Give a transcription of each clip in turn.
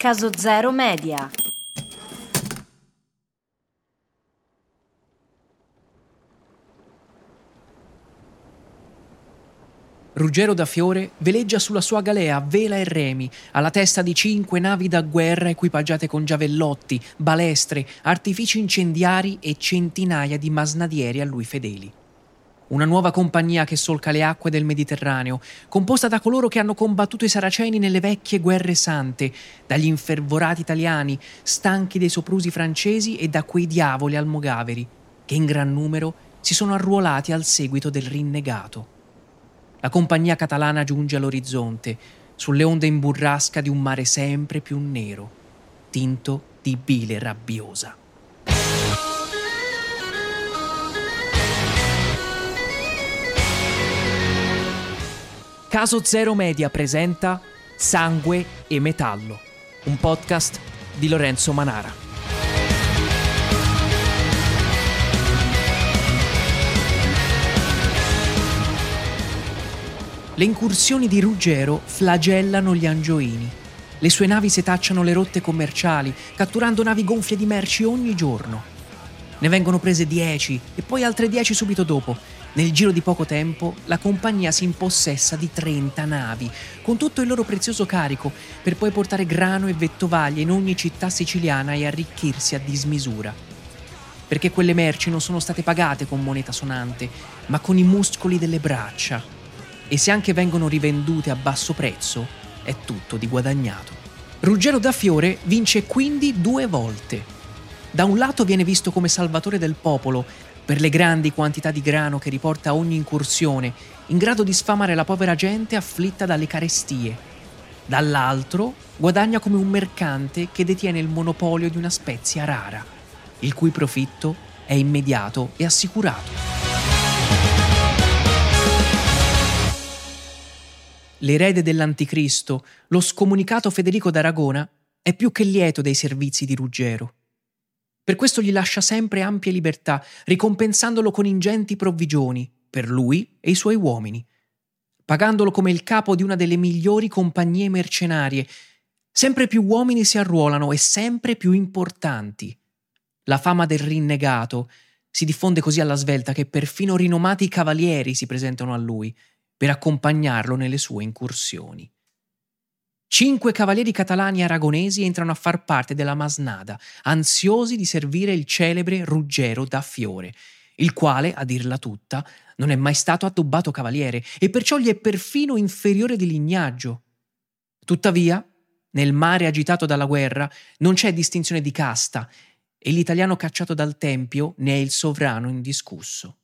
Caso Zero Media. Ruggero da Fiore veleggia sulla sua galea a vela e remi, alla testa di cinque navi da guerra equipaggiate con giavellotti, balestre, artifici incendiari e centinaia di masnadieri a lui fedeli. Una nuova compagnia che solca le acque del Mediterraneo, composta da coloro che hanno combattuto i saraceni nelle vecchie guerre sante, dagli infervorati italiani, stanchi dei soprusi francesi e da quei diavoli almogaveri, che in gran numero si sono arruolati al seguito del rinnegato. La compagnia catalana giunge all'orizzonte, sulle onde in burrasca di un mare sempre più nero, tinto di bile rabbiosa. Caso Zero Media presenta Sangue e Metallo, un podcast di Lorenzo Manara. Le incursioni di Ruggero flagellano gli angioini. Le sue navi setacciano le rotte commerciali, catturando navi gonfie di merci ogni giorno. Ne vengono prese 10 e poi altre 10 subito dopo. Nel giro di poco tempo la compagnia si impossessa di 30 navi, con tutto il loro prezioso carico, per poi portare grano e vettovaglie in ogni città siciliana e arricchirsi a dismisura. Perché quelle merci non sono state pagate con moneta sonante, ma con i muscoli delle braccia e se anche vengono rivendute a basso prezzo, è tutto di guadagnato. Ruggero da Fiore vince quindi due volte. Da un lato viene visto come salvatore del popolo per le grandi quantità di grano che riporta a ogni incursione, in grado di sfamare la povera gente afflitta dalle carestie. Dall'altro guadagna come un mercante che detiene il monopolio di una spezia rara, il cui profitto è immediato e assicurato. l'erede dell'anticristo, lo scomunicato Federico d'Aragona, è più che lieto dei servizi di Ruggero. Per questo gli lascia sempre ampie libertà, ricompensandolo con ingenti provvigioni, per lui e i suoi uomini, pagandolo come il capo di una delle migliori compagnie mercenarie. Sempre più uomini si arruolano e sempre più importanti. La fama del rinnegato si diffonde così alla svelta che perfino rinomati cavalieri si presentano a lui per accompagnarlo nelle sue incursioni. Cinque cavalieri catalani aragonesi entrano a far parte della Masnada, ansiosi di servire il celebre Ruggero da Fiore, il quale, a dirla tutta, non è mai stato addobbato cavaliere e perciò gli è perfino inferiore di lignaggio. Tuttavia, nel mare agitato dalla guerra non c'è distinzione di casta e l'italiano cacciato dal Tempio ne è il sovrano indiscusso.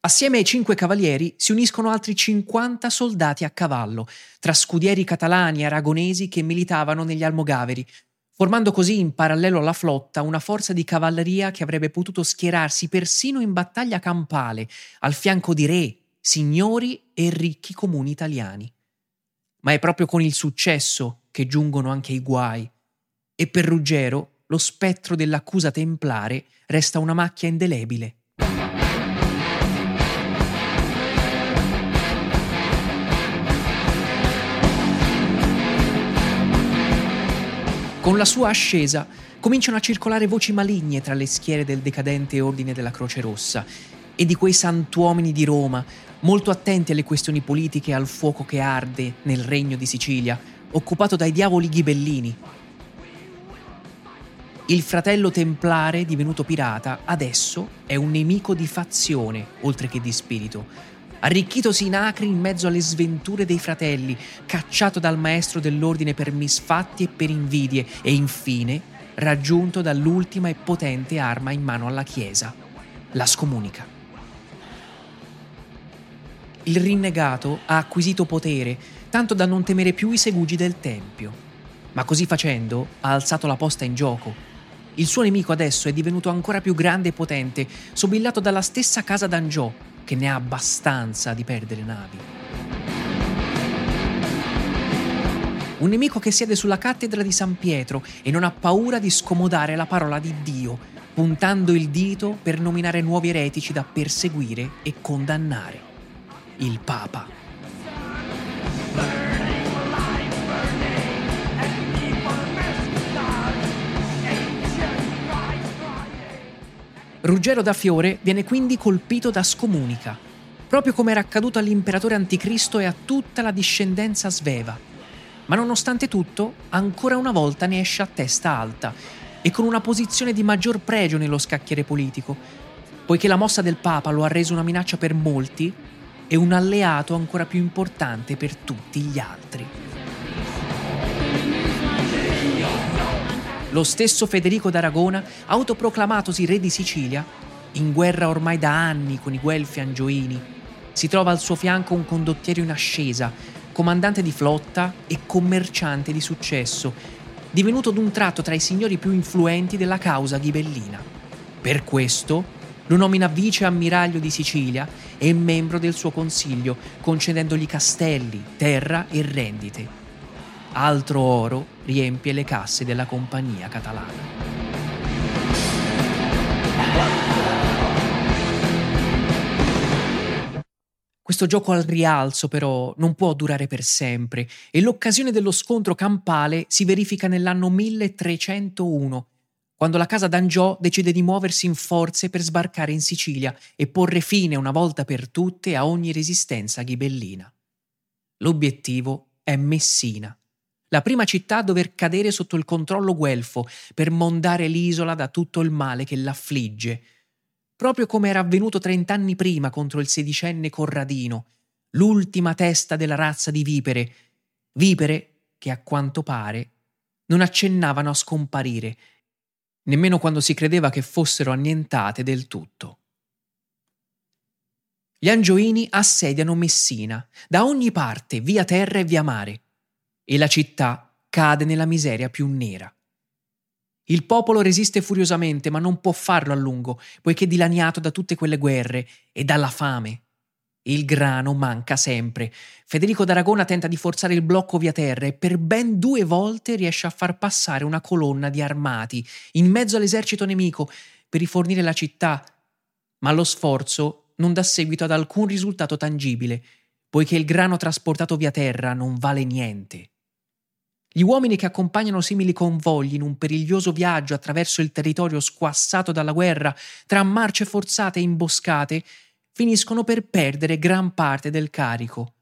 Assieme ai cinque cavalieri si uniscono altri 50 soldati a cavallo, tra scudieri catalani e aragonesi che militavano negli Almogaveri, formando così in parallelo alla flotta una forza di cavalleria che avrebbe potuto schierarsi persino in battaglia campale, al fianco di re, signori e ricchi comuni italiani. Ma è proprio con il successo che giungono anche i guai, e per Ruggero lo spettro dell'accusa templare resta una macchia indelebile. Con la sua ascesa cominciano a circolare voci maligne tra le schiere del decadente ordine della Croce Rossa e di quei santuomini di Roma, molto attenti alle questioni politiche e al fuoco che arde nel regno di Sicilia, occupato dai diavoli ghibellini. Il fratello templare, divenuto pirata, adesso è un nemico di fazione, oltre che di spirito, arricchitosi in acri in mezzo alle sventure dei fratelli, cacciato dal maestro dell'ordine per misfatti e per invidie e infine raggiunto dall'ultima e potente arma in mano alla Chiesa, la scomunica. Il rinnegato ha acquisito potere tanto da non temere più i segugi del Tempio, ma così facendo ha alzato la posta in gioco. Il suo nemico adesso è divenuto ancora più grande e potente, sobillato dalla stessa casa d'Angiò, che ne ha abbastanza di perdere navi. Un nemico che siede sulla cattedra di San Pietro e non ha paura di scomodare la parola di Dio, puntando il dito per nominare nuovi eretici da perseguire e condannare. Il Papa. Ruggero da Fiore viene quindi colpito da scomunica, proprio come era accaduto all'imperatore anticristo e a tutta la discendenza sveva. Ma nonostante tutto, ancora una volta ne esce a testa alta e con una posizione di maggior pregio nello scacchiere politico, poiché la mossa del Papa lo ha reso una minaccia per molti e un alleato ancora più importante per tutti gli altri. Lo stesso Federico d'Aragona, autoproclamatosi re di Sicilia, in guerra ormai da anni con i guelfi angioini, si trova al suo fianco un condottiero in ascesa, comandante di flotta e commerciante di successo, divenuto d'un tratto tra i signori più influenti della causa ghibellina. Per questo lo nomina vice ammiraglio di Sicilia e membro del suo consiglio, concedendogli castelli, terra e rendite altro oro riempie le casse della compagnia catalana. Questo gioco al rialzo però non può durare per sempre e l'occasione dello scontro campale si verifica nell'anno 1301, quando la casa d'Angiò decide di muoversi in forze per sbarcare in Sicilia e porre fine una volta per tutte a ogni resistenza ghibellina. L'obiettivo è Messina, la prima città a dover cadere sotto il controllo guelfo per mondare l'isola da tutto il male che l'affligge, proprio come era avvenuto trent'anni prima contro il sedicenne Corradino, l'ultima testa della razza di vipere, vipere che a quanto pare non accennavano a scomparire, nemmeno quando si credeva che fossero annientate del tutto. Gli angioini assediano Messina, da ogni parte, via terra e via mare e la città cade nella miseria più nera. Il popolo resiste furiosamente, ma non può farlo a lungo, poiché dilaniato da tutte quelle guerre e dalla fame. Il grano manca sempre. Federico d'Aragona tenta di forzare il blocco via terra e per ben due volte riesce a far passare una colonna di armati in mezzo all'esercito nemico per rifornire la città, ma lo sforzo non dà seguito ad alcun risultato tangibile, poiché il grano trasportato via terra non vale niente. Gli uomini che accompagnano simili convogli in un periglioso viaggio attraverso il territorio squassato dalla guerra, tra marce forzate e imboscate, finiscono per perdere gran parte del carico.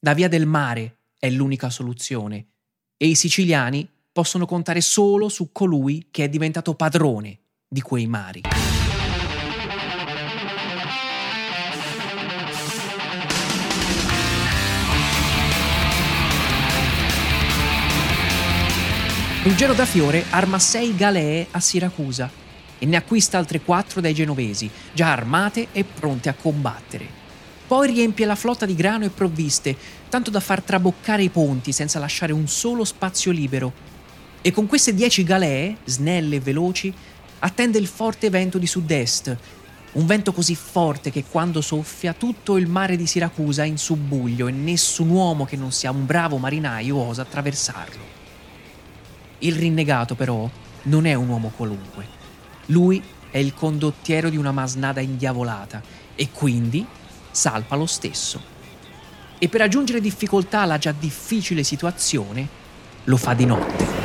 La via del mare è l'unica soluzione e i siciliani possono contare solo su colui che è diventato padrone di quei mari. Ruggero da Fiore arma sei galee a Siracusa e ne acquista altre quattro dai genovesi, già armate e pronte a combattere. Poi riempie la flotta di grano e provviste, tanto da far traboccare i ponti senza lasciare un solo spazio libero. E con queste dieci galee, snelle e veloci, attende il forte vento di sud-est, un vento così forte che quando soffia tutto il mare di Siracusa è in subbuglio e nessun uomo che non sia un bravo marinaio osa attraversarlo. Il rinnegato, però, non è un uomo qualunque. Lui è il condottiero di una masnada indiavolata e quindi salpa lo stesso. E per aggiungere difficoltà alla già difficile situazione, lo fa di notte.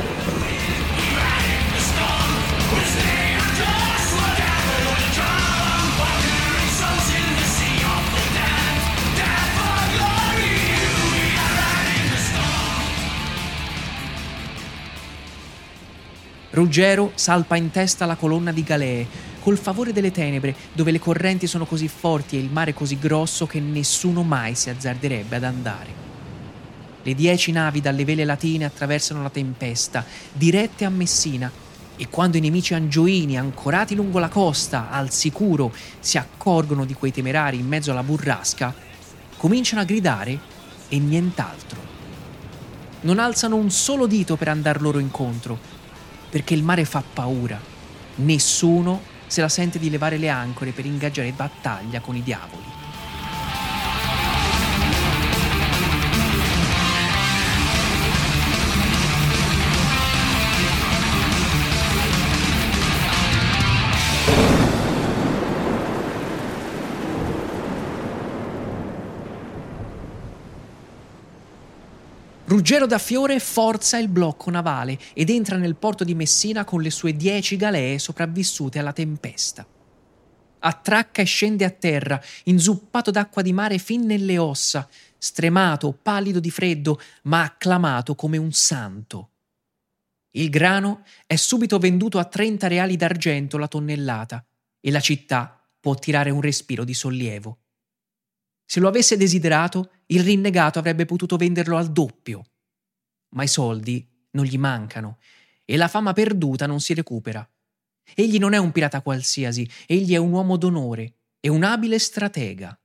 Ruggero salpa in testa la colonna di galee, col favore delle tenebre, dove le correnti sono così forti e il mare così grosso che nessuno mai si azzarderebbe ad andare. Le dieci navi dalle vele latine attraversano la tempesta, dirette a Messina, e quando i nemici angioini, ancorati lungo la costa, al sicuro, si accorgono di quei temerari in mezzo alla burrasca, cominciano a gridare e nient'altro. Non alzano un solo dito per andar loro incontro, perché il mare fa paura. Nessuno se la sente di levare le ancore per ingaggiare battaglia con i diavoli. Ruggero da Fiore forza il blocco navale ed entra nel porto di Messina con le sue dieci galee sopravvissute alla tempesta. attracca e scende a terra, inzuppato d'acqua di mare fin nelle ossa, stremato, pallido di freddo, ma acclamato come un santo. Il grano è subito venduto a 30 reali d'argento la tonnellata e la città può tirare un respiro di sollievo. Se lo avesse desiderato, il rinnegato avrebbe potuto venderlo al doppio. Ma i soldi non gli mancano e la fama perduta non si recupera. Egli non è un pirata qualsiasi, egli è un uomo d'onore e un abile stratega.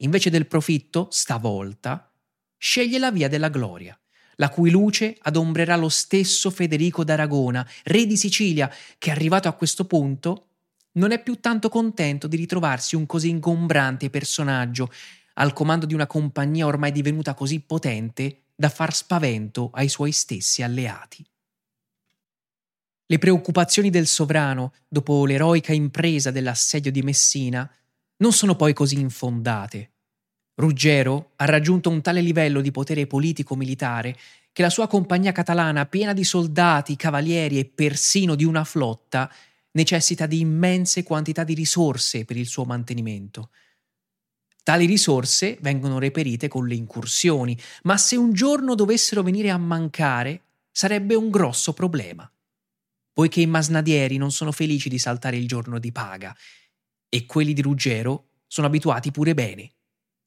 Invece del profitto, stavolta, sceglie la via della gloria, la cui luce adombrerà lo stesso Federico d'Aragona, re di Sicilia, che arrivato a questo punto non è più tanto contento di ritrovarsi un così ingombrante personaggio al comando di una compagnia ormai divenuta così potente da far spavento ai suoi stessi alleati. Le preoccupazioni del sovrano, dopo l'eroica impresa dell'assedio di Messina, non sono poi così infondate. Ruggero ha raggiunto un tale livello di potere politico-militare che la sua compagnia catalana, piena di soldati, cavalieri e persino di una flotta, necessita di immense quantità di risorse per il suo mantenimento. Tali risorse vengono reperite con le incursioni, ma se un giorno dovessero venire a mancare, sarebbe un grosso problema poiché i masnadieri non sono felici di saltare il giorno di paga e quelli di Ruggero sono abituati pure bene,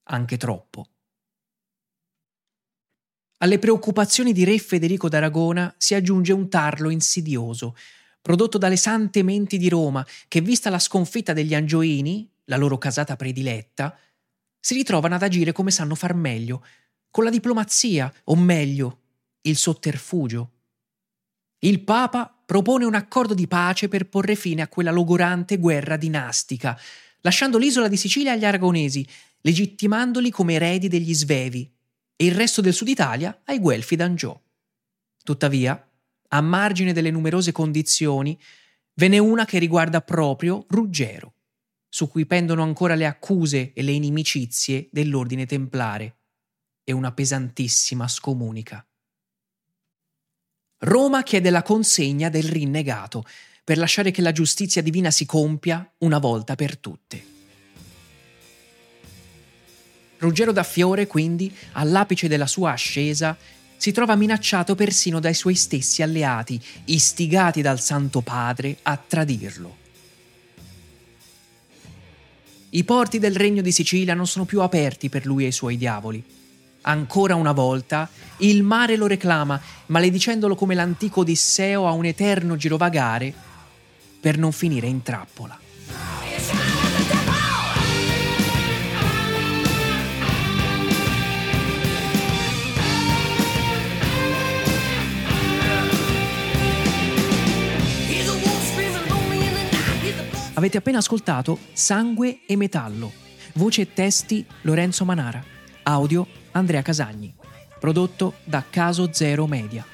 anche troppo. Alle preoccupazioni di re Federico d'Aragona si aggiunge un tarlo insidioso, prodotto dalle sante menti di Roma, che vista la sconfitta degli Angioini, la loro casata prediletta, si ritrovano ad agire come sanno far meglio, con la diplomazia, o meglio, il sotterfugio. Il Papa propone un accordo di pace per porre fine a quella logorante guerra dinastica, lasciando l'isola di Sicilia agli aragonesi, legittimandoli come eredi degli Svevi, e il resto del Sud Italia ai Guelfi d'Angiò. Tuttavia, a margine delle numerose condizioni, ve n'è una che riguarda proprio Ruggero, su cui pendono ancora le accuse e le inimicizie dell'ordine templare, e una pesantissima scomunica. Roma chiede la consegna del rinnegato per lasciare che la giustizia divina si compia una volta per tutte. Ruggero da Fiore, quindi, all'apice della sua ascesa, si trova minacciato persino dai suoi stessi alleati, istigati dal Santo Padre a tradirlo. I porti del regno di Sicilia non sono più aperti per lui e i suoi diavoli Ancora una volta, il mare lo reclama, maledicendolo come l'antico Odisseo a un eterno girovagare per non finire in trappola. Avete appena ascoltato Sangue e Metallo, voce e testi Lorenzo Manara, audio Andrea Casagni. Prodotto da Caso Zero Media.